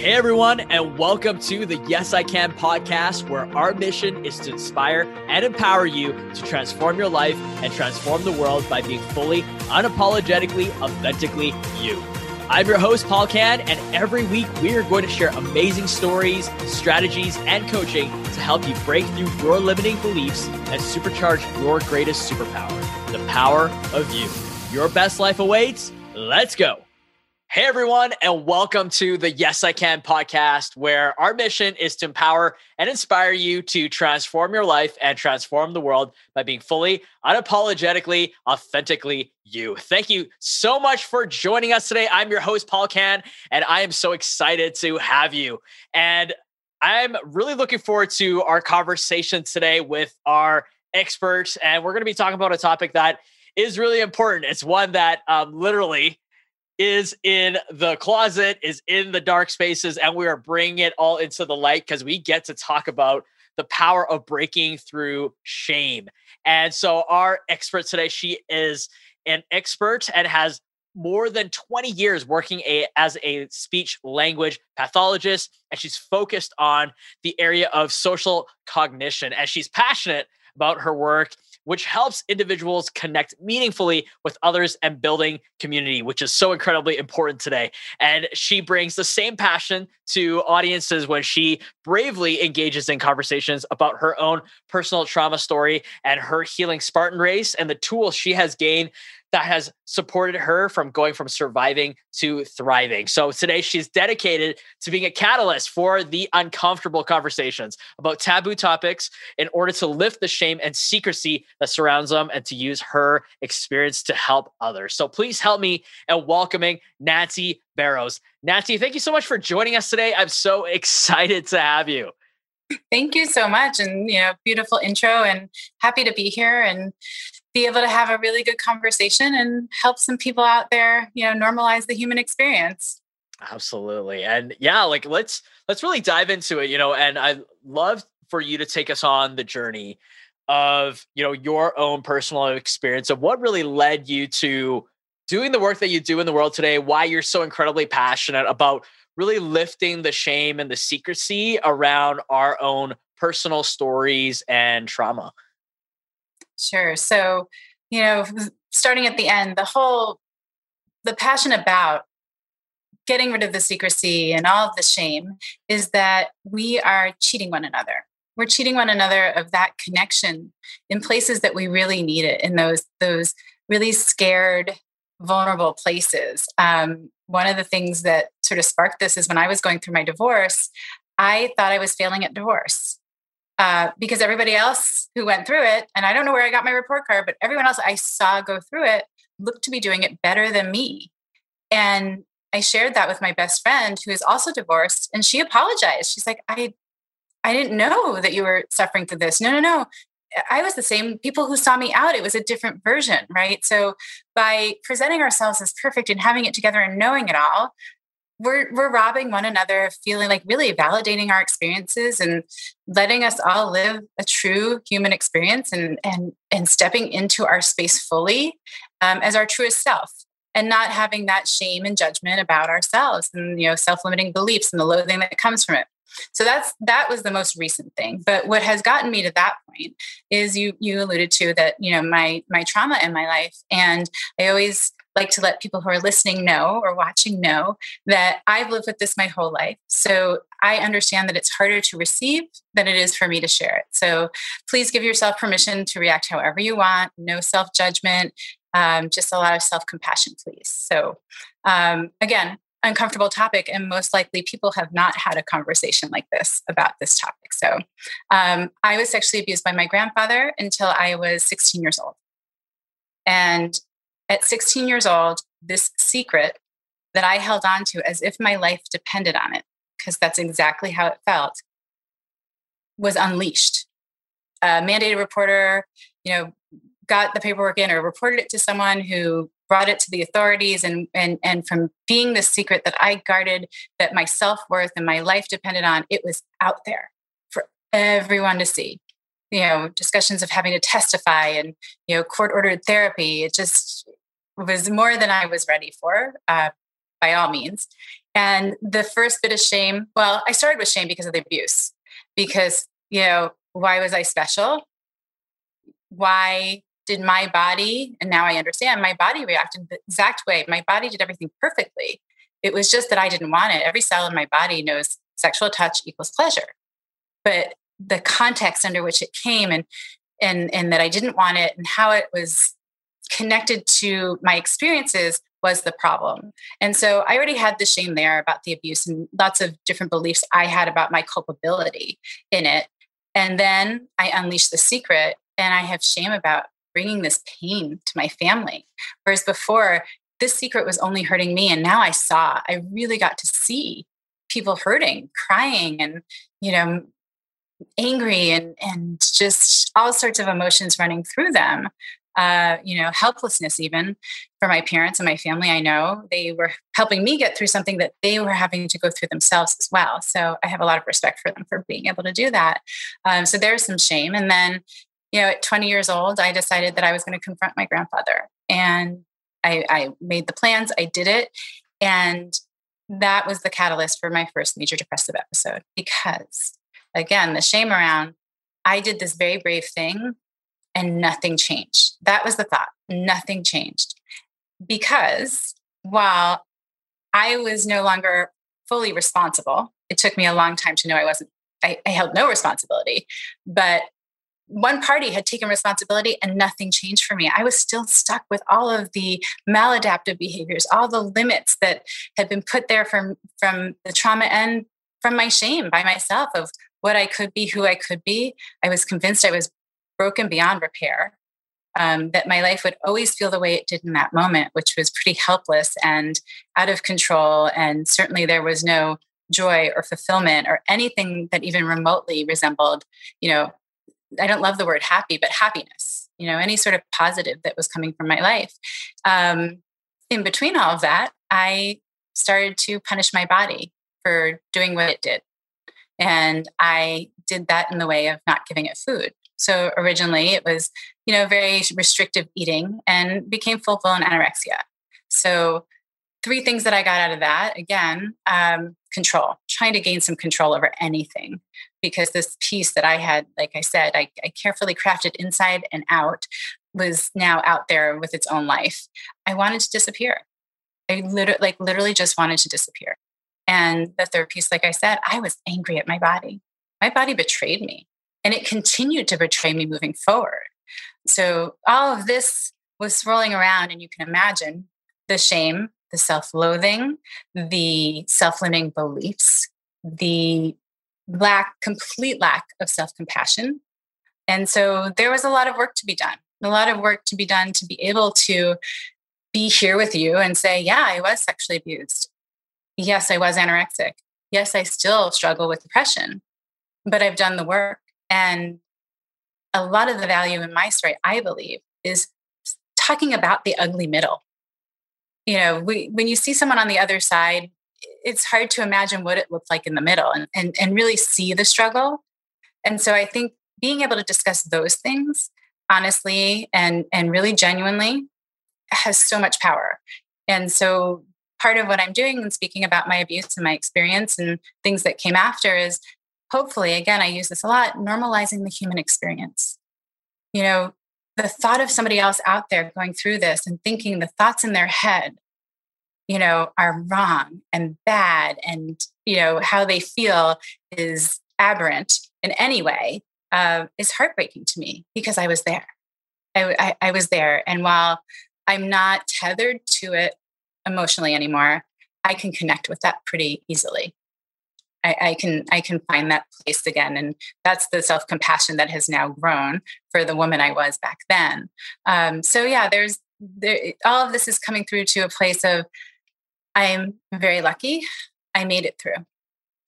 Hey everyone, and welcome to the Yes I Can podcast, where our mission is to inspire and empower you to transform your life and transform the world by being fully, unapologetically, authentically you. I'm your host, Paul Kan, and every week we are going to share amazing stories, strategies, and coaching to help you break through your limiting beliefs and supercharge your greatest superpower the power of you. Your best life awaits. Let's go. Hey everyone, and welcome to the Yes I Can podcast, where our mission is to empower and inspire you to transform your life and transform the world by being fully, unapologetically, authentically you. Thank you so much for joining us today. I'm your host, Paul Kan, and I am so excited to have you. And I'm really looking forward to our conversation today with our experts. And we're going to be talking about a topic that is really important. It's one that um, literally is in the closet, is in the dark spaces, and we are bringing it all into the light because we get to talk about the power of breaking through shame. And so, our expert today, she is an expert and has more than 20 years working a, as a speech language pathologist, and she's focused on the area of social cognition. And she's passionate about her work which helps individuals connect meaningfully with others and building community, which is so incredibly important today. And she brings the same passion to audiences when she bravely engages in conversations about her own personal trauma story and her healing Spartan race and the tools she has gained that has supported her from going from surviving to thriving. So today she's dedicated to being a catalyst for the uncomfortable conversations about taboo topics in order to lift the shame and secrecy that surrounds them and to use her experience to help others. So please help me in welcoming Nancy Barrows. Nancy, thank you so much for joining us today. I'm so excited to have you. Thank you so much. And, you know, beautiful intro and happy to be here and be able to have a really good conversation and help some people out there, you know, normalize the human experience. Absolutely. And yeah, like let's let's really dive into it, you know, and I love for you to take us on the journey of, you know, your own personal experience of what really led you to doing the work that you do in the world today, why you're so incredibly passionate about really lifting the shame and the secrecy around our own personal stories and trauma. Sure. So, you know, starting at the end, the whole, the passion about getting rid of the secrecy and all of the shame is that we are cheating one another. We're cheating one another of that connection in places that we really need it, in those those really scared, vulnerable places. Um, one of the things that sort of sparked this is when I was going through my divorce, I thought I was failing at divorce. Uh, because everybody else who went through it, and I don't know where I got my report card, but everyone else I saw go through it looked to be doing it better than me. And I shared that with my best friend who is also divorced, and she apologized. She's like, I I didn't know that you were suffering through this. No, no, no. I was the same. People who saw me out, it was a different version, right? So by presenting ourselves as perfect and having it together and knowing it all, we're we're robbing one another of feeling like really validating our experiences and letting us all live a true human experience and and and stepping into our space fully um, as our truest self and not having that shame and judgment about ourselves and you know self-limiting beliefs and the loathing that comes from it. So that's that was the most recent thing. But what has gotten me to that point is you you alluded to that you know my my trauma in my life. And i always like to let people who are listening know or watching know that I've lived with this my whole life. So I understand that it's harder to receive than it is for me to share it. So please give yourself permission to react however you want, no self judgment, um, just a lot of self compassion, please. So, um, again, uncomfortable topic, and most likely people have not had a conversation like this about this topic. So, um, I was sexually abused by my grandfather until I was 16 years old. And at 16 years old, this secret that I held on to as if my life depended on it, because that's exactly how it felt, was unleashed. A mandated reporter, you know, got the paperwork in or reported it to someone who brought it to the authorities and and and from being the secret that I guarded that my self-worth and my life depended on, it was out there for everyone to see you know discussions of having to testify and you know court ordered therapy it just was more than I was ready for, uh, by all means. And the first bit of shame, well, I started with shame because of the abuse, because, you know, why was I special? Why did my body, and now I understand, my body reacted the exact way. My body did everything perfectly. It was just that I didn't want it. Every cell in my body knows sexual touch equals pleasure. But the context under which it came and and and that I didn't want it and how it was connected to my experiences was the problem. And so I already had the shame there about the abuse and lots of different beliefs I had about my culpability in it. And then I unleashed the secret and I have shame about bringing this pain to my family. Whereas before, this secret was only hurting me. And now I saw, I really got to see people hurting, crying, and, you know, angry and, and just all sorts of emotions running through them uh, you know, helplessness even for my parents and my family. I know they were helping me get through something that they were having to go through themselves as well. So I have a lot of respect for them for being able to do that. Um, so there's some shame. And then, you know, at 20 years old, I decided that I was going to confront my grandfather. And I, I made the plans, I did it. And that was the catalyst for my first major depressive episode because, again, the shame around I did this very brave thing and nothing changed. That was the thought. Nothing changed. Because while I was no longer fully responsible, it took me a long time to know I wasn't, I, I held no responsibility. But one party had taken responsibility and nothing changed for me. I was still stuck with all of the maladaptive behaviors, all the limits that had been put there from, from the trauma and from my shame by myself of what I could be, who I could be. I was convinced I was broken beyond repair. Um, that my life would always feel the way it did in that moment, which was pretty helpless and out of control. And certainly there was no joy or fulfillment or anything that even remotely resembled, you know, I don't love the word happy, but happiness, you know, any sort of positive that was coming from my life. Um, in between all of that, I started to punish my body for doing what it did. And I did that in the way of not giving it food. So originally it was, you know, very restrictive eating and became full blown anorexia. So three things that I got out of that again, um, control, trying to gain some control over anything because this piece that I had, like I said, I, I carefully crafted inside and out was now out there with its own life. I wanted to disappear. I literally, like literally just wanted to disappear. And the third piece, like I said, I was angry at my body. My body betrayed me. And it continued to betray me moving forward. So all of this was swirling around, and you can imagine the shame, the self loathing, the self limiting beliefs, the lack, complete lack of self compassion. And so there was a lot of work to be done, a lot of work to be done to be able to be here with you and say, yeah, I was sexually abused. Yes, I was anorexic. Yes, I still struggle with depression, but I've done the work. And a lot of the value in my story, I believe, is talking about the ugly middle. You know, we, when you see someone on the other side, it's hard to imagine what it looked like in the middle and, and, and really see the struggle. And so I think being able to discuss those things honestly and, and really genuinely has so much power. And so part of what I'm doing and speaking about my abuse and my experience and things that came after is hopefully, again, I use this a lot, normalizing the human experience. You know, the thought of somebody else out there going through this and thinking the thoughts in their head, you know, are wrong and bad and, you know, how they feel is aberrant in any way uh, is heartbreaking to me because I was there. I, I, I was there. And while I'm not tethered to it emotionally anymore, I can connect with that pretty easily. I, I, can I can find that place again, and that's the self compassion that has now grown for the woman I was back then. Um, so yeah, there's there, all of this is coming through to a place of I'm very lucky. I made it through.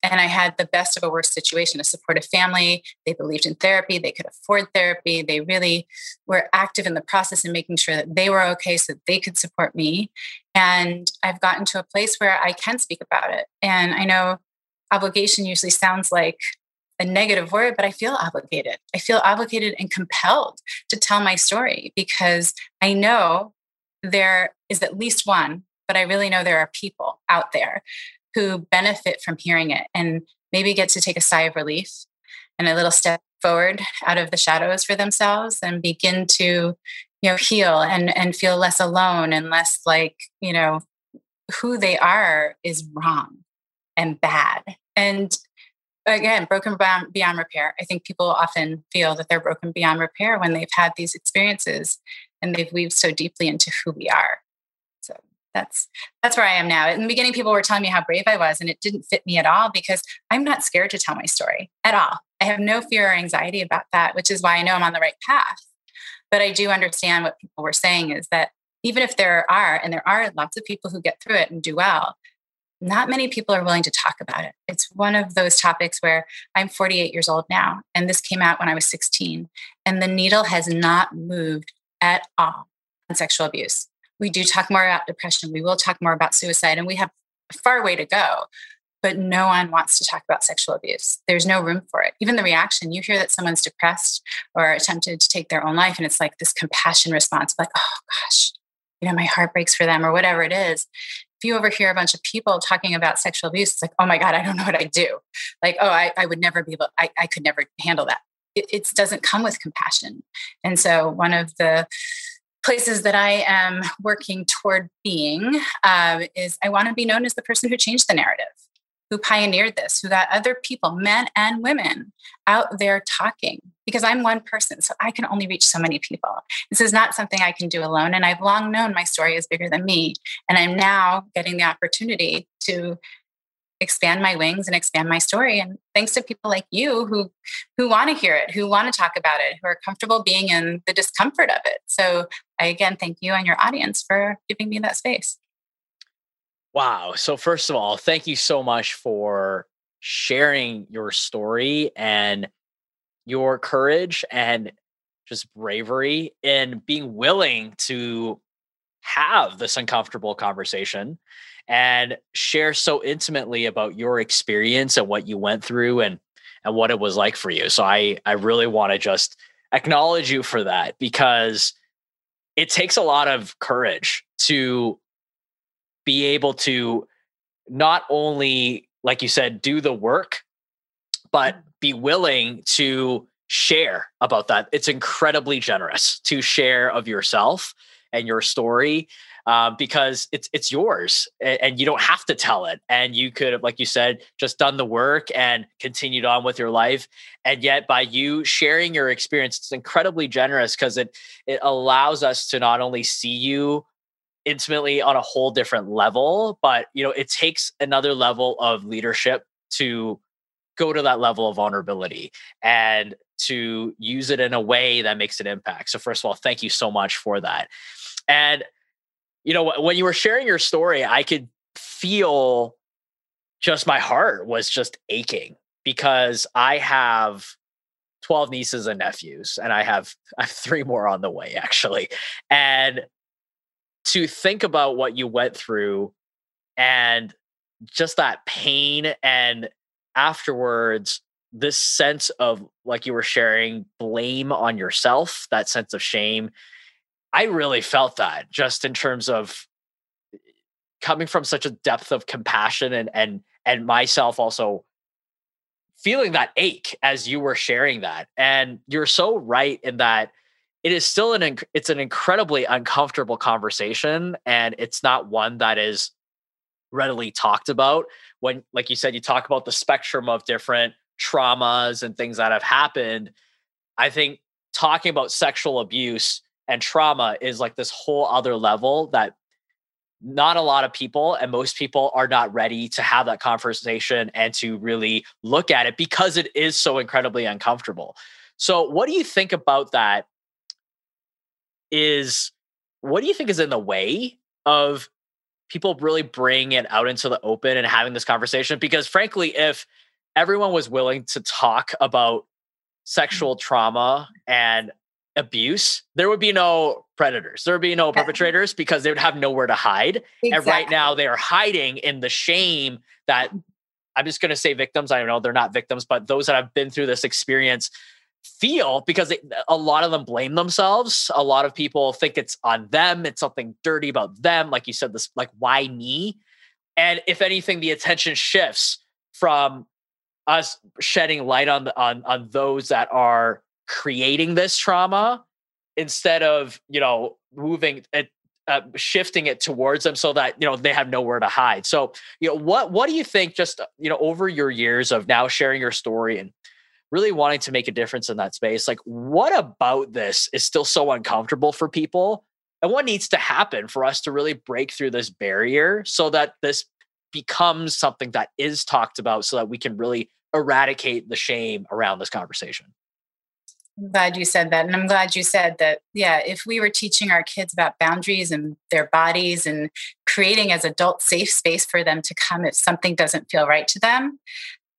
And I had the best of a worst situation a supportive family. They believed in therapy. They could afford therapy. They really were active in the process and making sure that they were okay so that they could support me. And I've gotten to a place where I can speak about it. And I know obligation usually sounds like a negative word, but I feel obligated. I feel obligated and compelled to tell my story because I know there is at least one, but I really know there are people out there who benefit from hearing it and maybe get to take a sigh of relief and a little step forward out of the shadows for themselves and begin to you know heal and and feel less alone and less like you know who they are is wrong and bad and again broken beyond, beyond repair. I think people often feel that they're broken beyond repair when they've had these experiences and they've weaved so deeply into who we are. So that's that's where i am now. In the beginning people were telling me how brave i was and it didn't fit me at all because i'm not scared to tell my story at all. I have no fear or anxiety about that which is why i know i'm on the right path. But i do understand what people were saying is that even if there are and there are lots of people who get through it and do well not many people are willing to talk about it. It's one of those topics where I'm 48 years old now, and this came out when I was 16, and the needle has not moved at all on sexual abuse. We do talk more about depression, we will talk more about suicide, and we have a far way to go. But no one wants to talk about sexual abuse. There's no room for it. Even the reaction, you hear that someone's depressed or attempted to take their own life, and it's like this compassion response, like, oh gosh, you know, my heart breaks for them or whatever it is if you overhear a bunch of people talking about sexual abuse, it's like, oh my God, I don't know what I do. Like, oh, I, I would never be able, I, I could never handle that. It, it doesn't come with compassion. And so one of the places that I am working toward being uh, is I want to be known as the person who changed the narrative who pioneered this, who got other people, men and women, out there talking. Because I'm one person, so I can only reach so many people. This is not something I can do alone. And I've long known my story is bigger than me. And I'm now getting the opportunity to expand my wings and expand my story and thanks to people like you who who want to hear it who want to talk about it who are comfortable being in the discomfort of it so i again thank you and your audience for giving me that space Wow. So, first of all, thank you so much for sharing your story and your courage and just bravery and being willing to have this uncomfortable conversation and share so intimately about your experience and what you went through and and what it was like for you. So I I really want to just acknowledge you for that because it takes a lot of courage to be able to not only, like you said, do the work, but mm-hmm. be willing to share about that. It's incredibly generous to share of yourself and your story uh, because it's it's yours and, and, you don't have to tell it. And you could have, like you said, just done the work and continued on with your life. And yet, by you sharing your experience, it's incredibly generous because it it allows us to not only see you intimately on a whole different level but you know it takes another level of leadership to go to that level of vulnerability and to use it in a way that makes an impact. So first of all thank you so much for that. And you know when you were sharing your story i could feel just my heart was just aching because i have 12 nieces and nephews and i have i have three more on the way actually. And to think about what you went through and just that pain and afterwards this sense of like you were sharing blame on yourself that sense of shame. I really felt that just in terms of eh, coming from such a depth of compassion and and and myself also feeling that ache as you were sharing that. And you're so right in that it is still an it's an incredibly uncomfortable conversation and it's not one that is readily talked about when like you said you talk about the spectrum of different traumas and things that have happened. I think talking about sexual abuse and trauma is like this whole other level that not a lot of people and most people are not ready to have that conversation and to really look at it because it is so incredibly uncomfortable. So what do you think about that is what do you think is in the way of people really bringing it out into the open and having this conversation? Because frankly, if everyone was willing to talk about mm-hmm. sexual trauma and abuse, there would be no predators. There would be no perpetrators because they would have nowhere to hide. Exactly. And right now they are hiding in the shame that I'm just going to say victims. I know they're not victims, but those that have been through this experience feel because they, a lot of them blame themselves. A lot of people think it's on them. It's something dirty about them. Like you said, this like why me? and if anything the attention shifts from us shedding light on the, on on those that are creating this trauma instead of you know moving it uh, shifting it towards them so that you know they have nowhere to hide so you know what what do you think just you know over your years of now sharing your story and really wanting to make a difference in that space like what about this is still so uncomfortable for people and what needs to happen for us to really break through this barrier so that this becomes something that is talked about so that we can really eradicate the shame around this conversation I'm glad you said that. And I'm glad you said that, yeah, if we were teaching our kids about boundaries and their bodies and creating as adult safe space for them to come if something doesn't feel right to them,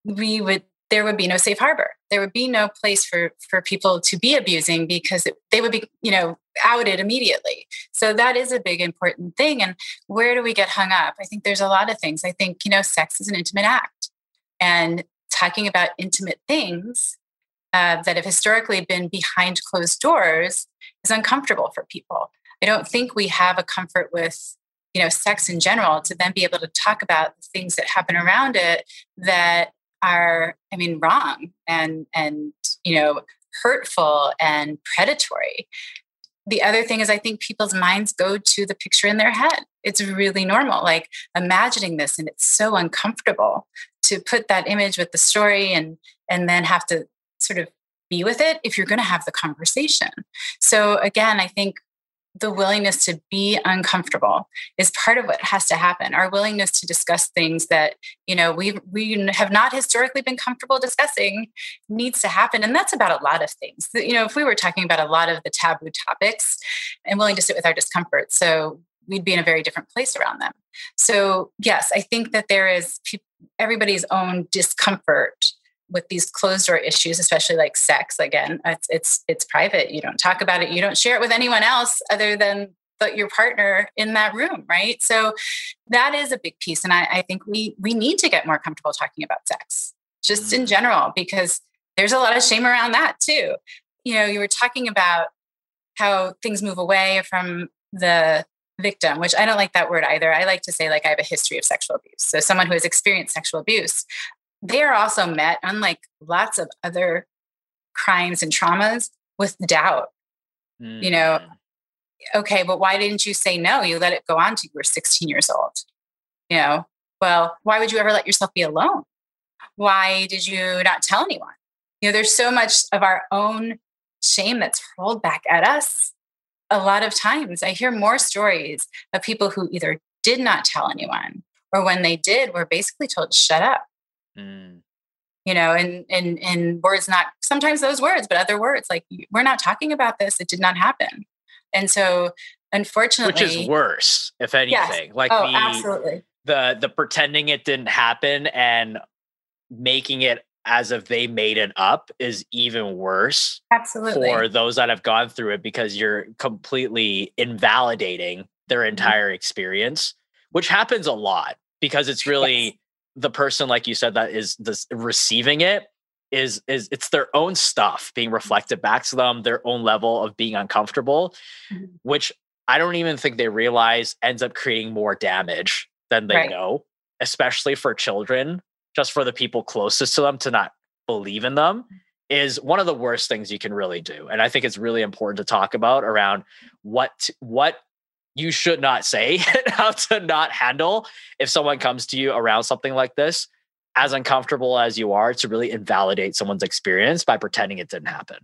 we would there would be no safe harbor. There would be no place for for people to be abusing because it, they would be, you know, outed immediately. So that is a big important thing. And where do we get hung up? I think there's a lot of things. I think, you know, sex is an intimate act. And talking about intimate things uh, that have historically been behind closed doors is uncomfortable for people. I don't think we have a comfort with you know sex in general to then be able to talk about the things that happen around it that are i mean wrong and and you know hurtful and predatory the other thing is i think people's minds go to the picture in their head it's really normal like imagining this and it's so uncomfortable to put that image with the story and and then have to sort of be with it if you're going to have the conversation. So, again, I think the willingness to be uncomfortable is part of what has to happen. Our willingness to discuss things that you know we we have not historically been comfortable discussing needs to happen and that's about a lot of things. You know if we were talking about a lot of the taboo topics and willing to sit with our discomfort so we'd be in a very different place around them. So yes i think that there is everybody's own discomfort with these closed door issues especially like sex again it's it's it's private you don't talk about it you don't share it with anyone else other than but your partner in that room right so that is a big piece and I, I think we we need to get more comfortable talking about sex just in mm. general because there's a lot of shame around that too you know you were talking about how things move away from the victim, which I don't like that word either. I like to say, like, I have a history of sexual abuse. So, someone who has experienced sexual abuse they are also met, unlike lots of other crimes and traumas, with doubt. Mm. You know, mm. okay, but why didn't you say no? You let it go on to you were 16 years old. You know, well, why would you ever let yourself be alone? Why did you not tell anyone? You know, there's so much of our own shame that's rolled back at us. A lot of times I hear more stories of people who either did not tell anyone or when they did were basically told to shut up Mm. You know, and and and words not sometimes those words, but other words like we're not talking about this. It did not happen, and so unfortunately, which is worse, if anything. Yes. Like oh, the absolutely the the pretending it didn't happen and making it as if they made it up is even worse absolutely for those that have gone through it because you're completely invalidating their mm-hmm. entire mm-hmm. experience which happens a lot because it's really yes the person like you said that is this receiving it is is it's their own stuff being reflected back to them their own level of being uncomfortable mm-hmm. which i don't even think they realize ends up creating more damage than they right. know especially for children just for the people closest to them to not believe in them is one of the worst things you can really do and i think it's really important to talk about around what what you should not say how to not handle if someone comes to you around something like this as uncomfortable as you are to really invalidate someone's experience by pretending it didn't happen.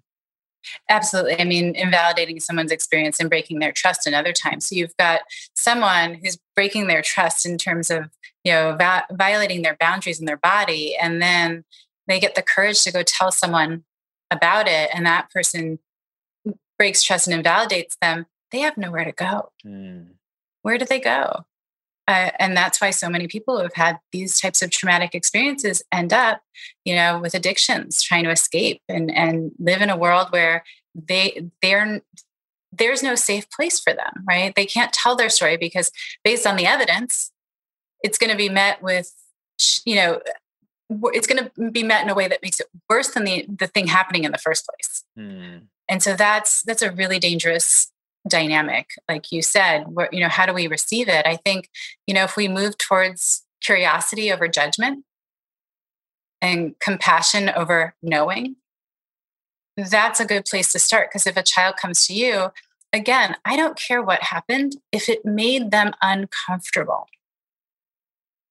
Absolutely. I mean invalidating someone's experience and breaking their trust another time so you've got someone who's breaking their trust in terms of you know va- violating their boundaries in their body and then they get the courage to go tell someone about it and that person breaks trust and invalidates them they have nowhere to go. Mm. Where do they go? Uh, and that's why so many people who have had these types of traumatic experiences end up, you know, with addictions, trying to escape and and live in a world where they they're there's no safe place for them, right? They can't tell their story because based on the evidence, it's going to be met with, you know, it's going to be met in a way that makes it worse than the the thing happening in the first place. Mm. And so that's that's a really dangerous dynamic like you said where you know how do we receive it i think you know if we move towards curiosity over judgment and compassion over knowing, that's a good place to start. Because if a child comes to you, again, I don't care what happened, if it made them uncomfortable.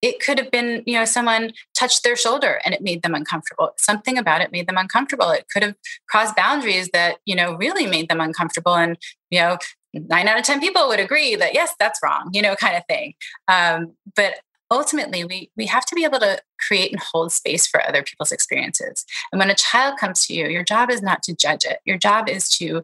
It could have been, you know, someone touched their shoulder and it made them uncomfortable. Something about it made them uncomfortable. It could have crossed boundaries that, you know, really made them uncomfortable. And, you know, nine out of 10 people would agree that, yes, that's wrong, you know, kind of thing. Um, but ultimately we we have to be able to create and hold space for other people's experiences and when a child comes to you your job is not to judge it your job is to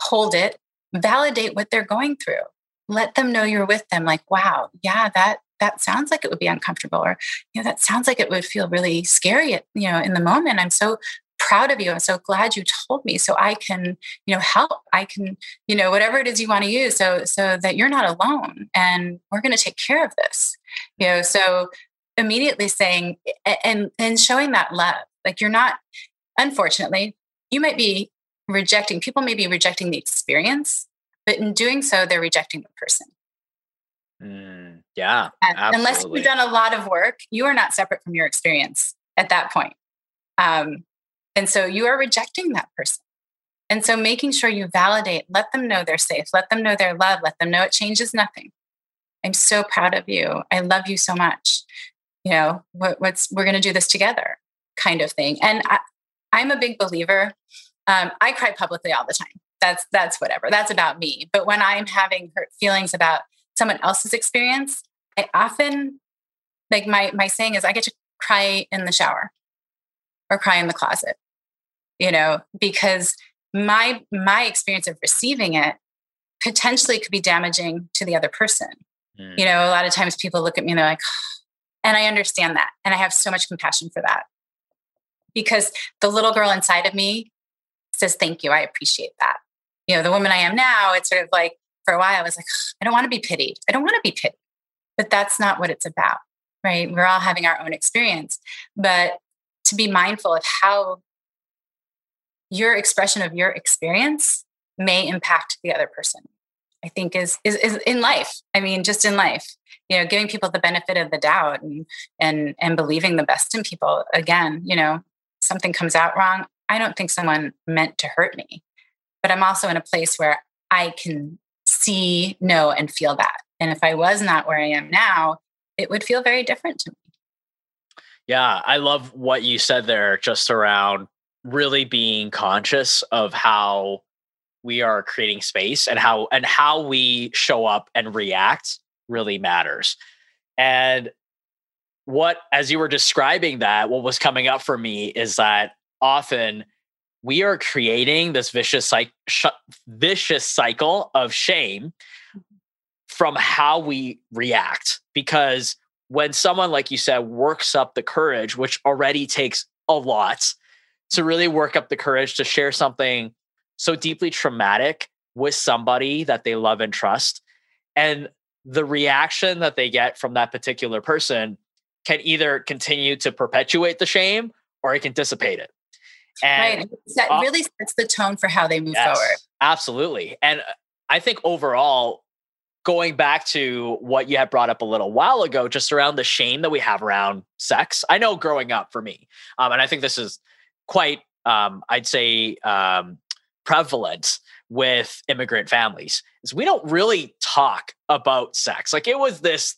hold it validate what they're going through let them know you're with them like wow yeah that that sounds like it would be uncomfortable or you know that sounds like it would feel really scary you know in the moment i'm so proud of you. I'm so glad you told me so I can, you know, help. I can, you know, whatever it is you want to use so so that you're not alone and we're going to take care of this. You know, so immediately saying and and showing that love. Like you're not unfortunately, you might be rejecting people may be rejecting the experience, but in doing so they're rejecting the person. Mm, yeah. unless you've done a lot of work, you are not separate from your experience at that point. Um, and so you are rejecting that person. And so making sure you validate, let them know they're safe, let them know they're loved, let them know it changes nothing. I'm so proud of you. I love you so much. You know, what, what's we're going to do this together, kind of thing. And I, am a big believer. Um, I cry publicly all the time. That's that's whatever. That's about me. But when I'm having hurt feelings about someone else's experience, I often like my my saying is I get to cry in the shower or cry in the closet you know because my my experience of receiving it potentially could be damaging to the other person. Mm. you know a lot of times people look at me and they're like oh, and i understand that and i have so much compassion for that. Because the little girl inside of me says thank you i appreciate that. You know the woman i am now it's sort of like for a while i was like i don't want to be pitied. I don't want to be pitied. But that's not what it's about right? We're all having our own experience. But to be mindful of how your expression of your experience may impact the other person i think is, is is in life. I mean just in life. You know giving people the benefit of the doubt and and and believing the best in people again you know something comes out wrong i don't think someone meant to hurt me. But i'm also in a place where i can see know and feel that and if i was not where i am now it would feel very different to me yeah i love what you said there just around really being conscious of how we are creating space and how and how we show up and react really matters. And what as you were describing that what was coming up for me is that often we are creating this vicious cycle sh- vicious cycle of shame from how we react because when someone like you said works up the courage which already takes a lot to really work up the courage to share something so deeply traumatic with somebody that they love and trust. And the reaction that they get from that particular person can either continue to perpetuate the shame or it can dissipate it. And right. That really sets the tone for how they move yes, forward. Absolutely. And I think overall, going back to what you had brought up a little while ago, just around the shame that we have around sex. I know growing up for me, um, and I think this is quite, um, I'd say, um, prevalent with immigrant families is we don't really talk about sex. Like it was this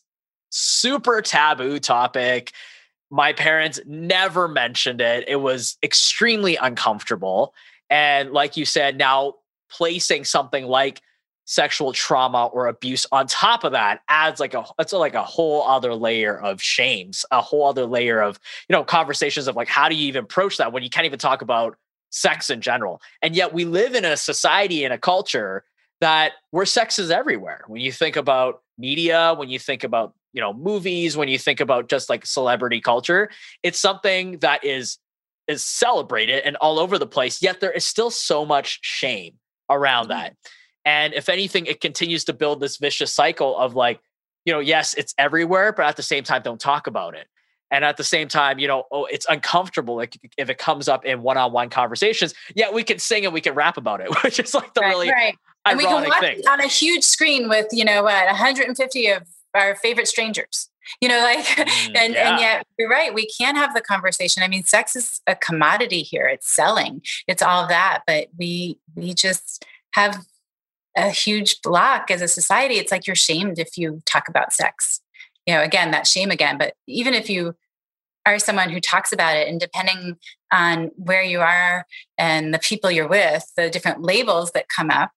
super taboo topic. My parents never mentioned it. It was extremely uncomfortable. And like you said, now placing something like sexual trauma or abuse on top of that adds like a it's like a whole other layer of shames a whole other layer of you know conversations of like how do you even approach that when you can't even talk about sex in general and yet we live in a society and a culture that where sex is everywhere when you think about media when you think about you know movies when you think about just like celebrity culture it's something that is is celebrated and all over the place yet there is still so much shame around mm-hmm. that and if anything, it continues to build this vicious cycle of like, you know, yes, it's everywhere, but at the same time, don't talk about it. And at the same time, you know, oh, it's uncomfortable. Like if it comes up in one-on-one conversations, yeah, we can sing and we can rap about it, which is like the right, really right. and we can watch thing. on a huge screen with, you know, what 150 of our favorite strangers. you know like mm, and yeah. and yet you're right we can have the conversation i mean sex is a commodity here it's selling it's all that but we we just have a huge block as a society it's like you're shamed if you talk about sex you know again that shame again but even if you are someone who talks about it and depending on where you are and the people you're with the different labels that come up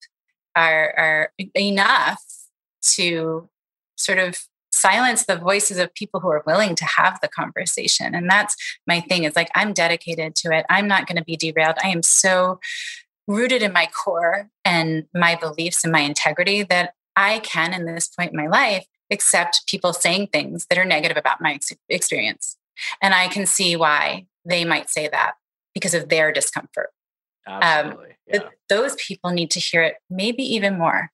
are are enough to sort of silence the voices of people who are willing to have the conversation. And that's my thing. It's like i'm dedicated to it. I'm not going to be derailed. I am so rooted in my core and my beliefs and my integrity that i can in this point in my life accept people saying things that are negative about my experience. And i can see why they might say that because of their discomfort. Um, Absolutely. Um, yeah. those people need to hear it maybe even more.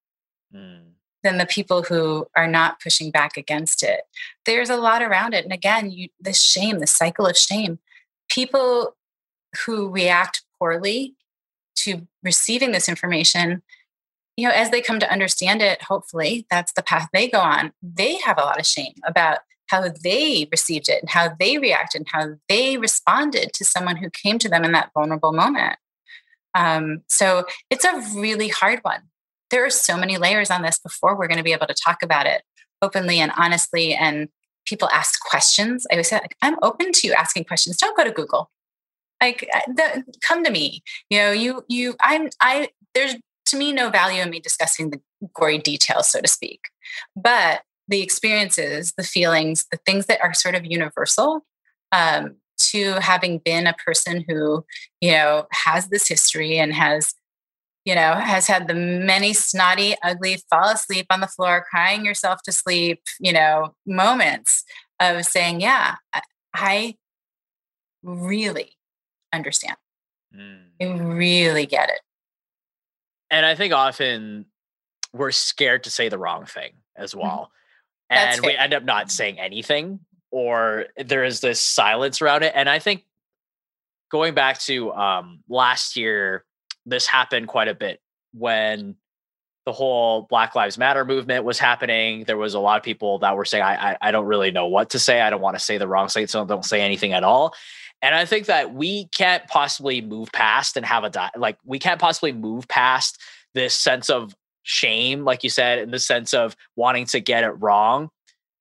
Mm than the people who are not pushing back against it. There's a lot around it. And again, you the shame, the cycle of shame. People who react poorly to receiving this information, you know, as they come to understand it, hopefully that's the path they go on. They have a lot of shame about how they received it and how they reacted and how they responded to someone who came to them in that vulnerable moment. Um, so it's a really hard one there are so many layers on this before we're going to be able to talk about it openly and honestly and people ask questions. I always say like, i'm open to you asking questions. Don't go to google. Like uh, the, come to me. You know you you i'm i there's to me no value in me discussing the gory details so to speak. But the experiences the feelings the things that are sort of universal um, to having been a person who you know has this history and has you know, has had the many snotty, ugly, fall asleep on the floor, crying yourself to sleep, you know, moments of saying, yeah, I really understand. Mm. I really get it. And I think often we're scared to say the wrong thing as mm-hmm. well. Mm-hmm. And we end up not saying anything, or there is this silence around it. And I think going back to um, last year, this happened quite a bit when the whole Black Lives Matter movement was happening. There was a lot of people that were saying, I, I, I don't really know what to say. I don't want to say the wrong thing, so don't say anything at all. And I think that we can't possibly move past and have a di- like we can't possibly move past this sense of shame, like you said, in the sense of wanting to get it wrong,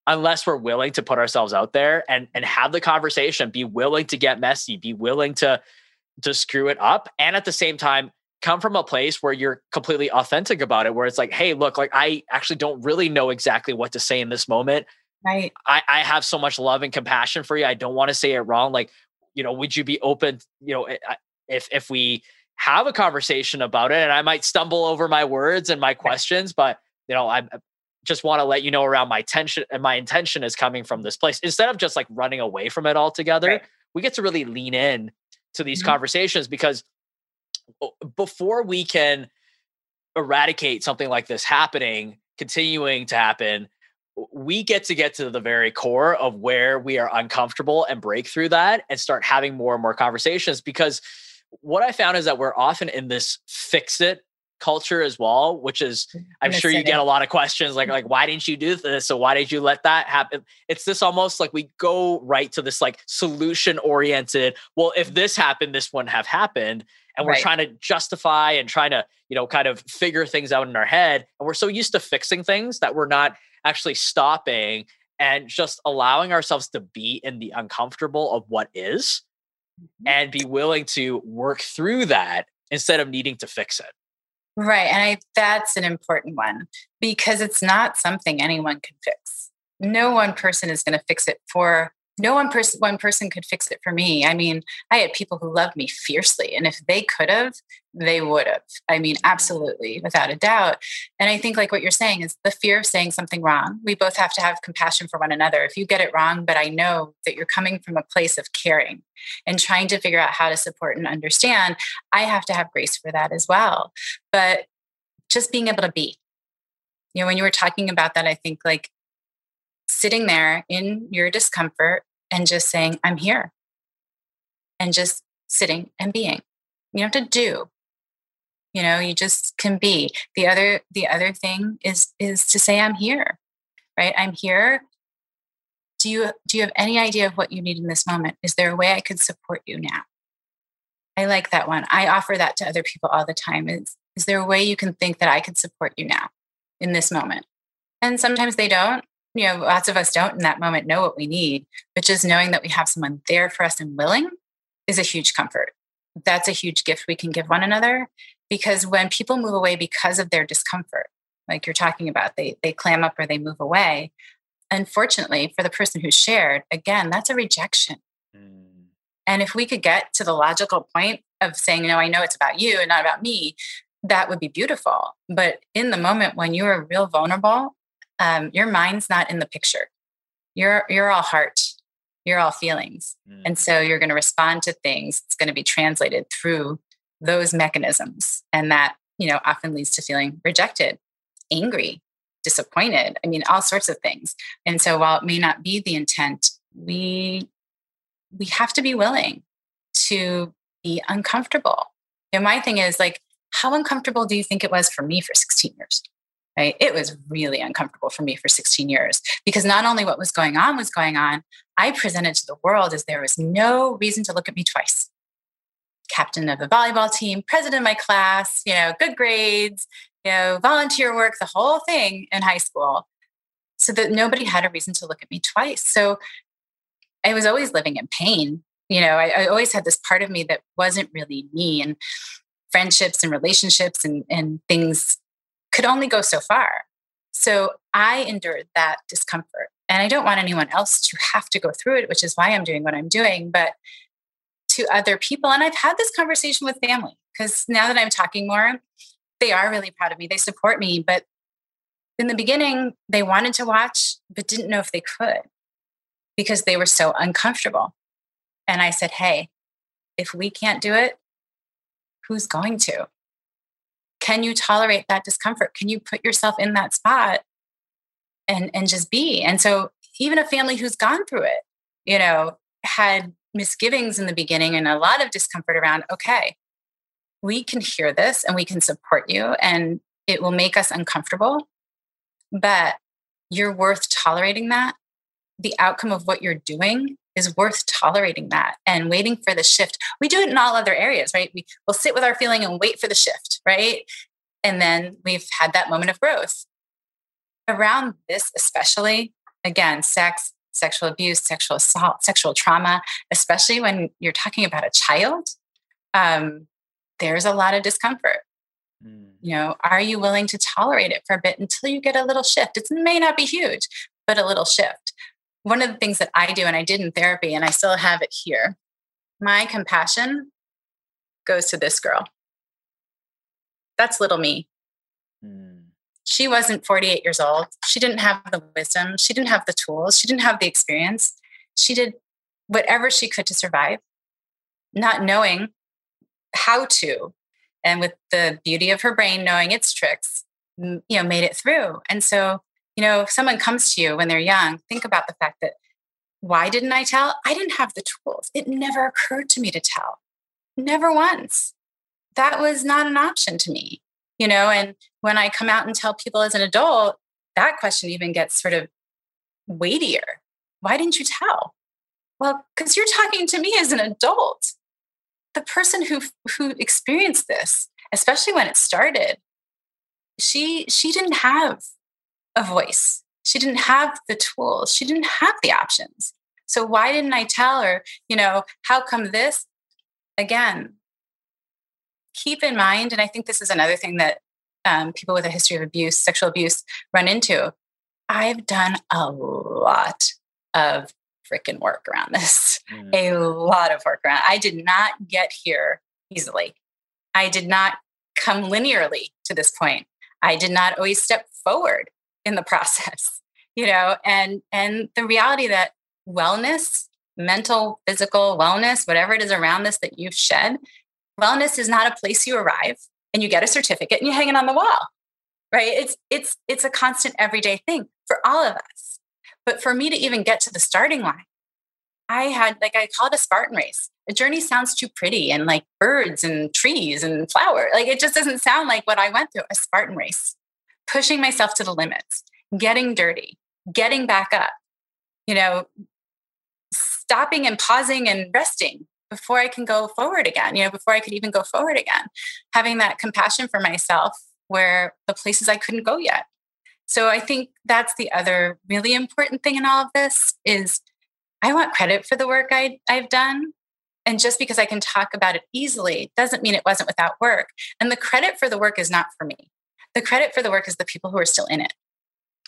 unless we're willing to put ourselves out there and and have the conversation, be willing to get messy, be willing to to screw it up and at the same time come from a place where you're completely authentic about it where it's like hey look like i actually don't really know exactly what to say in this moment. Right. I, I have so much love and compassion for you i don't want to say it wrong like you know would you be open you know eh, if if we have a conversation about it and i might stumble over my words and my questions but you know i eh, just want to let you know around my tension and eh, my intention is coming from this place. Instead of just like running away from it altogether right. we get to really lean in to these mm-hmm. conversations because before we can eradicate something like this happening, continuing to happen, we get to get to the very core of where we are uncomfortable and break through that and start having more and more conversations because what I found is that we're often in this fix it culture as well, which is mm, I'm sure you get a lot of questions like like why didn't you do this? So why did you let that happen? It's this almost like we go right to this like solution oriented. Well, if this happened, this wouldn't have happened. And we're right. trying to justify and trying to, you know, kind of figure things out in our head. And we're so used to fixing things that we're not actually stopping and just allowing ourselves to be in the uncomfortable of what is mm-hmm. and be willing to work through that instead of needing to fix it. Right. And I, that's an important one because it's not something anyone can fix. No one person is going to fix it for no one person one person could fix it for me i mean i had people who loved me fiercely and if they could have they would have i mean absolutely without a doubt and i think like what you're saying is the fear of saying something wrong we both have to have compassion for one another if you get it wrong but i know that you're coming from a place of caring and trying to figure out how to support and understand i have to have grace for that as well but just being able to be you know when you were talking about that i think like sitting there in your discomfort and just saying, I'm here. And just sitting and being. You don't have to do. You know, you just can be. The other the other thing is is to say I'm here. Right? I'm here. Do you do you have any idea of what you need in this moment? Is there a way i could support you now? I like that one. I offer that to other people all the time. Is is there a way you can think that i could support you now in this moment? And sometimes they don't. You know lots of us don't in that moment know what we need but just knowing that we have someone there for us and willing is a huge comfort. That's a huge gift we can give one another because when people move away because of their discomfort like you're talking about they they clam up or they move away unfortunately for the person who shared again that's a rejection. Mm. and if we could get to the logical point of saying no i know it's about you and not about me that would be beautiful. But in the moment when you are real vulnerable um, your mind's not in the picture. You're you're all heart. You're all feelings. Mm. and so you're going to respond to things. It's going to be translated through those mechanisms and that you know often leads to feeling rejected angry disappointed i mean all sorts of things. And so while it may not be the intent we we have to be willing to be uncomfortable. And my thing is like how uncomfortable do you think it was for me for 16 years right? It was really uncomfortable for me for 16 years because not only what was going on was going on i presented to the world as there was no reason to look at me twice captain of the volleyball team president of my class you know good grades you know, volunteer work, the whole thing in high school, so that nobody had a reason to look at me twice. So I was always living in pain. You know, I, I always had this part of me that wasn't really me, and friendships and relationships and, and things could only go so far. So I endured that discomfort. And I don't want anyone else to have to go through it, which is why I'm doing what I'm doing. But to other people, and I've had this conversation with family because now that I'm talking more, they are really proud of me. They support me. But in the beginning, they wanted to watch, but didn't know if they could because they were so uncomfortable. And I said, hey, if we can't do it, who's going to? Can you tolerate that discomfort? Can you put yourself in that spot and, and just be? And so, even a family who's gone through it, you know, had misgivings in the beginning and a lot of discomfort around, okay, we can hear this and we can support you and it will make us uncomfortable, but you're worth tolerating that. The outcome of what you're doing is worth tolerating that and waiting for the shift. We do it in all other areas, right? We will sit with our feeling and wait for the shift, right? And then we've had that moment of growth. Around this, especially, again, sex, sexual abuse, sexual assault, sexual trauma, especially when you're talking about a child, um, there's a lot of discomfort. Mm. You know, are you willing to tolerate it for a bit until you get a little shift? It may not be huge, but a little shift. One of the things that I do, and I did in therapy, and I still have it here, my compassion goes to this girl. That's little me. She wasn't 48 years old. She didn't have the wisdom. She didn't have the tools. She didn't have the experience. She did whatever she could to survive, not knowing how to and with the beauty of her brain knowing its tricks you know made it through and so you know if someone comes to you when they're young think about the fact that why didn't i tell i didn't have the tools it never occurred to me to tell never once that was not an option to me you know and when i come out and tell people as an adult that question even gets sort of weightier why didn't you tell well because you're talking to me as an adult the person who who experienced this, especially when it started, she she didn't have a voice. She didn't have the tools. She didn't have the options. So why didn't I tell her, you know, how come this? Again, keep in mind, and I think this is another thing that um, people with a history of abuse, sexual abuse, run into. I've done a lot of freaking work around this, mm. a lot of work around. I did not get here easily. I did not come linearly to this point. I did not always step forward in the process, you know, and and the reality that wellness, mental, physical wellness, whatever it is around this that you've shed, wellness is not a place you arrive and you get a certificate and you hang it on the wall. Right? It's it's it's a constant everyday thing for all of us. But for me to even get to the starting line, I had like I call it a Spartan race. A journey sounds too pretty and like birds and trees and flower. Like it just doesn't sound like what I went through. A Spartan race, pushing myself to the limits, getting dirty, getting back up, you know, stopping and pausing and resting before I can go forward again, you know, before I could even go forward again, having that compassion for myself where the places I couldn't go yet. So I think that's the other really important thing in all of this is I want credit for the work I, I've done. And just because I can talk about it easily doesn't mean it wasn't without work. And the credit for the work is not for me. The credit for the work is the people who are still in it,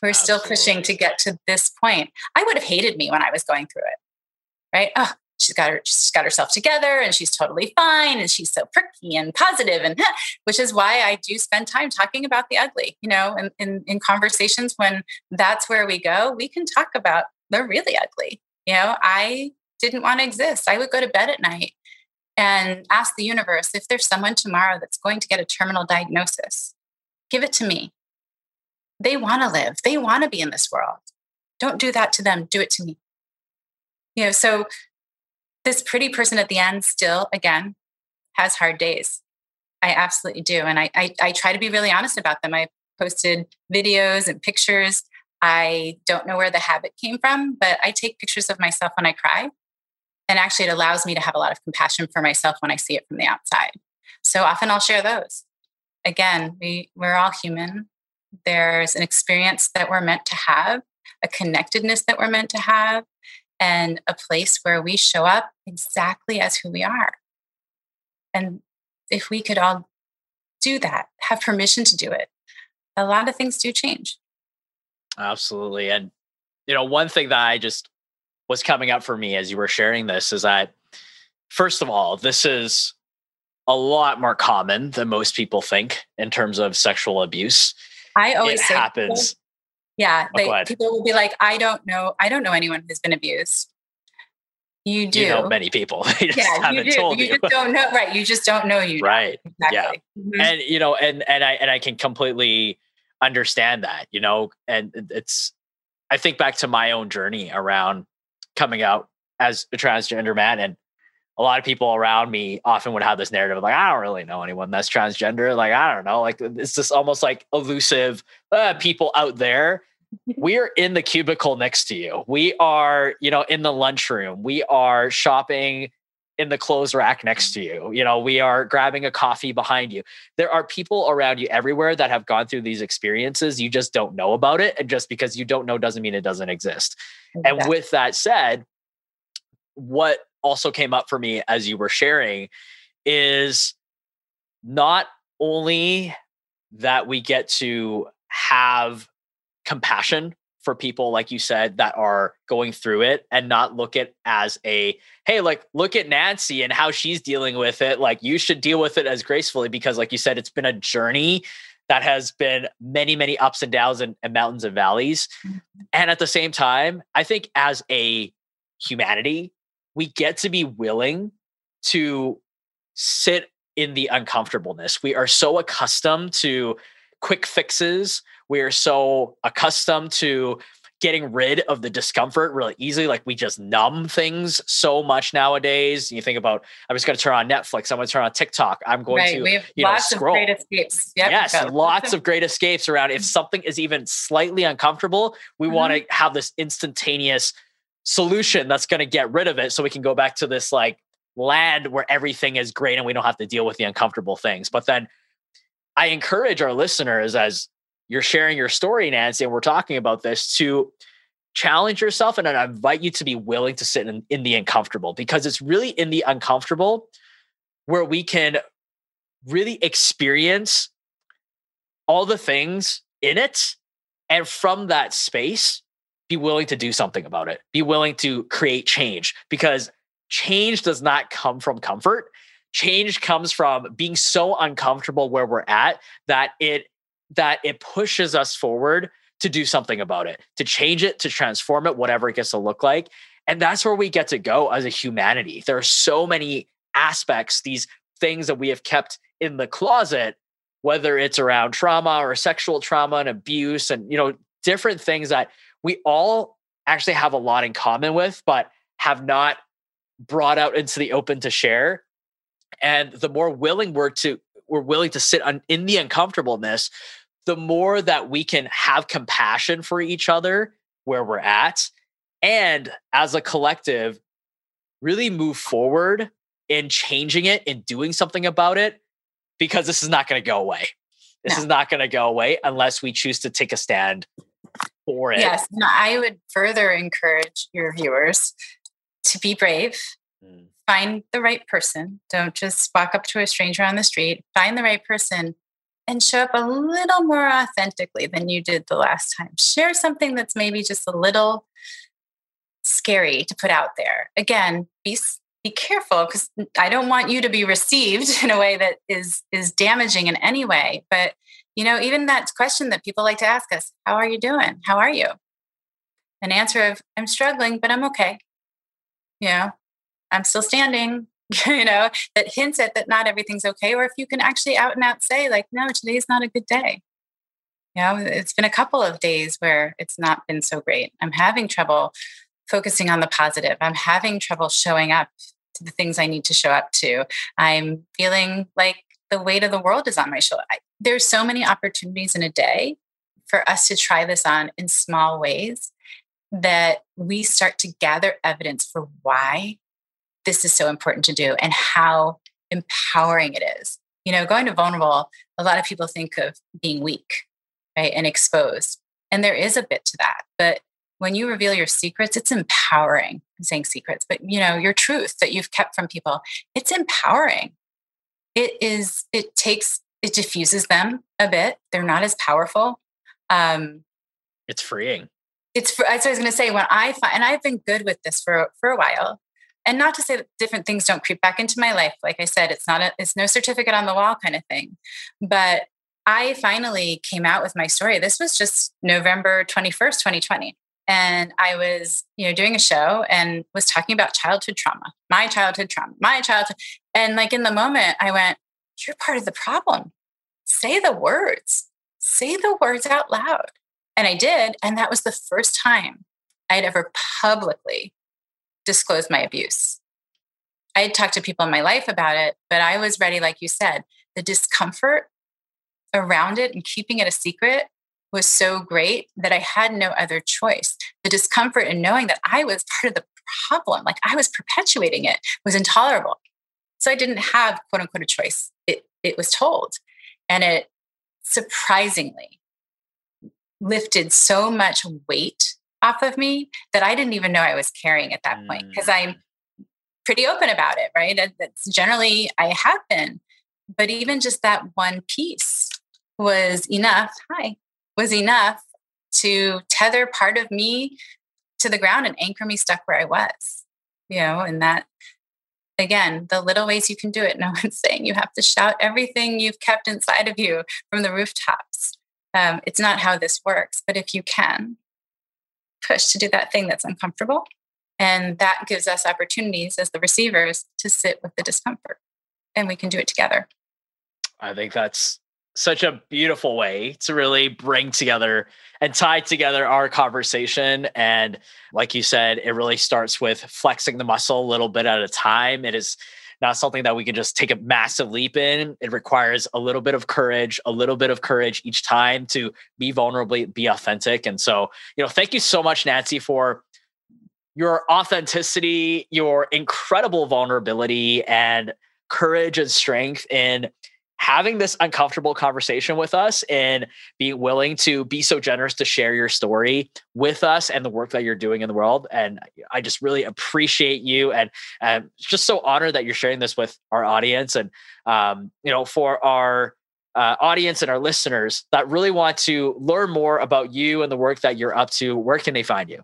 who are Absolutely. still pushing to get to this point. I would have hated me when I was going through it, right? Oh, she's got her she's got herself together and she's totally fine and she's so pricky and positive and which is why I do spend time talking about the ugly, you know, in, in, in conversations when that's where we go, we can talk about the really ugly. You know, I didn't want to exist. I would go to bed at night and ask the universe if there's someone tomorrow that's going to get a terminal diagnosis, give it to me. They want to live, they want to be in this world. Don't do that to them, do it to me. You know, so this pretty person at the end still, again, has hard days. I absolutely do. And I, I, I try to be really honest about them. I posted videos and pictures. I don't know where the habit came from, but I take pictures of myself when I cry. And actually, it allows me to have a lot of compassion for myself when I see it from the outside. So often I'll share those. Again, we, we're all human. There's an experience that we're meant to have, a connectedness that we're meant to have and a place where we show up exactly as who we are. And if we could all do that, have permission to do it, a lot of things do change. Absolutely. And, you know, one thing that I just was coming up for me as you were sharing this is that, first of all, this is a lot more common than most people think in terms of sexual abuse. I always it happens yeah, they, people will be like, I don't know, I don't know anyone who's been abused. You do. You know many people. yeah, you do. you, you, just don't know. Right. You just don't know you. Right. Exactly. Yeah. Mm-hmm. And you know, and and I and I can completely understand that, you know, and it's I think back to my own journey around coming out as a transgender man and a lot of people around me often would have this narrative of like, I don't really know anyone that's transgender. Like, I don't know. Like, it's just almost like elusive uh, people out there. We're in the cubicle next to you. We are, you know, in the lunchroom. We are shopping in the clothes rack next to you. You know, we are grabbing a coffee behind you. There are people around you everywhere that have gone through these experiences. You just don't know about it. And just because you don't know doesn't mean it doesn't exist. Exactly. And with that said, what also came up for me as you were sharing is not only that we get to have compassion for people like you said that are going through it and not look at as a hey like look at Nancy and how she's dealing with it like you should deal with it as gracefully because like you said it's been a journey that has been many many ups and downs and, and mountains and valleys mm-hmm. and at the same time i think as a humanity we get to be willing to sit in the uncomfortableness. We are so accustomed to quick fixes. We are so accustomed to getting rid of the discomfort really easily. Like we just numb things so much nowadays. You think about, I'm just going to turn on Netflix. I'm going to turn on TikTok. I'm going right. to, we have you lots know, scroll. of great escapes. Yep, yes, lots of great escapes around. If something is even slightly uncomfortable, we mm-hmm. want to have this instantaneous solution that's going to get rid of it so we can go back to this like land where everything is great and we don't have to deal with the uncomfortable things. But then I encourage our listeners as you're sharing your story, Nancy, and we're talking about this to challenge yourself and I invite you to be willing to sit in, in the uncomfortable because it's really in the uncomfortable where we can really experience all the things in it. And from that space, be willing to do something about it. Be willing to create change because change does not come from comfort. Change comes from being so uncomfortable where we're at that it that it pushes us forward to do something about it, to change it, to transform it, whatever it gets to look like. And that's where we get to go as a humanity. There are so many aspects, these things that we have kept in the closet, whether it's around trauma or sexual trauma and abuse and you know different things that we all actually have a lot in common with, but have not brought out into the open to share. And the more willing we're to we're willing to sit on, in the uncomfortableness, the more that we can have compassion for each other where we're at and as a collective, really move forward in changing it and doing something about it because this is not going to go away. This no. is not going to go away unless we choose to take a stand for it. Yes. No, I would further encourage your viewers to be brave. Mm. Find the right person. Don't just walk up to a stranger on the street. Find the right person and show up a little more authentically than you did the last time. Share something that's maybe just a little scary to put out there. Again, be be careful because I don't want you to be received in a way that is is damaging in any way. But you know, even that question that people like to ask us, "How are you doing? How are you?" An answer of, "I'm struggling, but I'm okay." You know, I'm still standing. you know, that hints at that not everything's okay. Or if you can actually out and out say, like, "No, today's not a good day." You know, it's been a couple of days where it's not been so great. I'm having trouble focusing on the positive. I'm having trouble showing up to the things I need to show up to. I'm feeling like the weight of the world is on my shoulder. There's so many opportunities in a day for us to try this on in small ways that we start to gather evidence for why this is so important to do and how empowering it is. You know, going to vulnerable, a lot of people think of being weak, right, and exposed. And there is a bit to that. But when you reveal your secrets, it's empowering. I'm saying secrets, but you know, your truth that you've kept from people, it's empowering. It is, it takes, it diffuses them a bit. They're not as powerful. Um, it's freeing. It's, that's what I was going to say. When I find, and I've been good with this for, for a while, and not to say that different things don't creep back into my life. Like I said, it's not a, it's no certificate on the wall kind of thing. But I finally came out with my story. This was just November 21st, 2020 and I was, you know, doing a show and was talking about childhood trauma, my childhood trauma, my childhood. And like in the moment, I went, You're part of the problem. Say the words, say the words out loud. And I did. And that was the first time I had ever publicly disclosed my abuse. I had talked to people in my life about it, but I was ready, like you said, the discomfort around it and keeping it a secret was so great that I had no other choice. The discomfort in knowing that I was part of the problem, like I was perpetuating it, was intolerable. So I didn't have quote unquote a choice. It was told. And it surprisingly lifted so much weight off of me that I didn't even know I was carrying at that point because I'm mm. pretty open about it, right? That's generally I have been. But even just that one piece was enough. Hi, was enough to tether part of me to the ground and anchor me stuck where I was. You know, and that again, the little ways you can do it. No one's saying you have to shout everything you've kept inside of you from the rooftops. Um, it's not how this works. But if you can push to do that thing that's uncomfortable, and that gives us opportunities as the receivers to sit with the discomfort, and we can do it together. I think that's such a beautiful way to really bring together and tie together our conversation. And like you said, it really starts with flexing the muscle a little bit at a time. It is not something that we can just take a massive leap in. It requires a little bit of courage, a little bit of courage each time to be vulnerable, be authentic. And so, you know, thank you so much, Nancy, for your authenticity, your incredible vulnerability and courage and strength in having this uncomfortable conversation with us and being willing to be so generous to share your story with us and the work that you're doing in the world. And I just really appreciate you and and just so honored that you're sharing this with our audience and um, you know for our uh, audience and our listeners that really want to learn more about you and the work that you're up to. Where can they find you?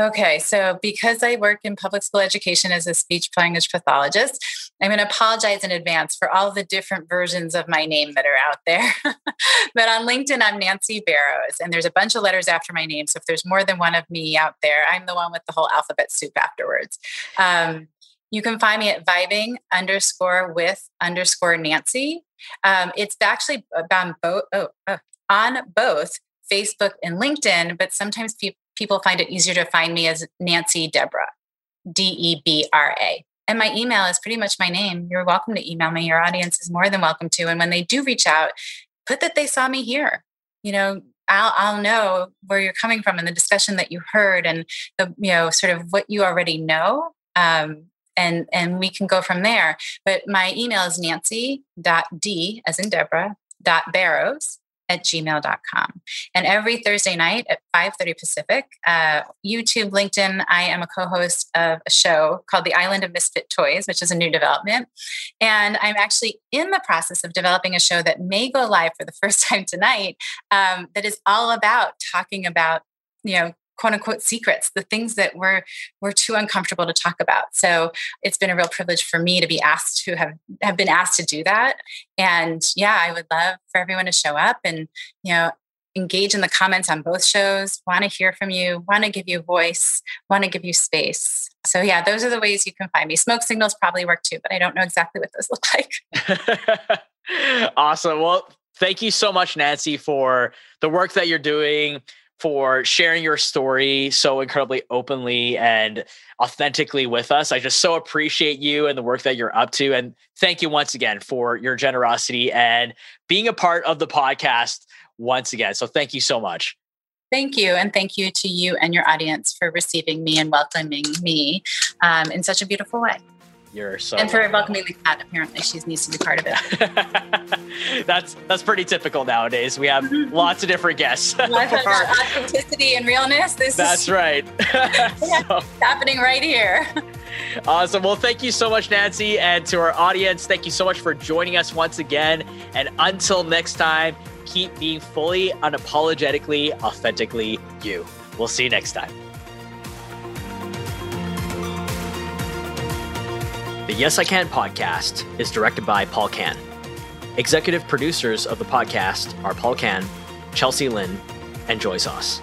Okay, so because I work in public school education as a speech language pathologist, I'm going to apologize in advance for all the different versions of my name that are out there. but on LinkedIn, I'm Nancy Barrows, and there's a bunch of letters after my name. So if there's more than one of me out there, I'm the one with the whole alphabet soup afterwards. Um, you can find me at vibing underscore with underscore Nancy. Um, it's actually both, oh, oh, on both Facebook and LinkedIn, but sometimes people people find it easier to find me as Nancy Debra, D E B R A. And my email is pretty much my name. You're welcome to email me. Your audience is more than welcome to. And when they do reach out, put that they saw me here. You know, I'll, I'll know where you're coming from and the discussion that you heard and the you know sort of what you already know um, and and we can go from there but my email is nancy.d as in deborah dot barrows at gmail.com. And every Thursday night at 5.30 Pacific, uh, YouTube, LinkedIn, I am a co-host of a show called The Island of Misfit Toys, which is a new development. And I'm actually in the process of developing a show that may go live for the first time tonight um, that is all about talking about you know quote unquote secrets, the things that we're we're too uncomfortable to talk about. So it's been a real privilege for me to be asked to have have been asked to do that. And yeah, I would love for everyone to show up and you know engage in the comments on both shows. Want to hear from you. Want to give you voice. Want to give you space. So yeah, those are the ways you can find me. Smoke signals probably work too, but I don't know exactly what those look like. awesome. Well, thank you so much, Nancy, for the work that you're doing for sharing your story so incredibly openly and authentically with us. I just so appreciate you and the work that you're up to. And thank you once again for your generosity and being a part of the podcast once again. So thank you so much. Thank you. And thank you to you and your audience for receiving me and welcoming me um, in such a beautiful way. You're so and for welcoming the cat. Apparently, she needs to be part of it. that's that's pretty typical nowadays. We have lots of different guests. authenticity and realness. This that's is, right. so. happening right here. Awesome. Well, thank you so much, Nancy, and to our audience, thank you so much for joining us once again. And until next time, keep being fully, unapologetically, authentically you. We'll see you next time. The Yes I Can podcast is directed by Paul Kan. Executive producers of the podcast are Paul Kan, Chelsea Lynn, and Joy Sauce.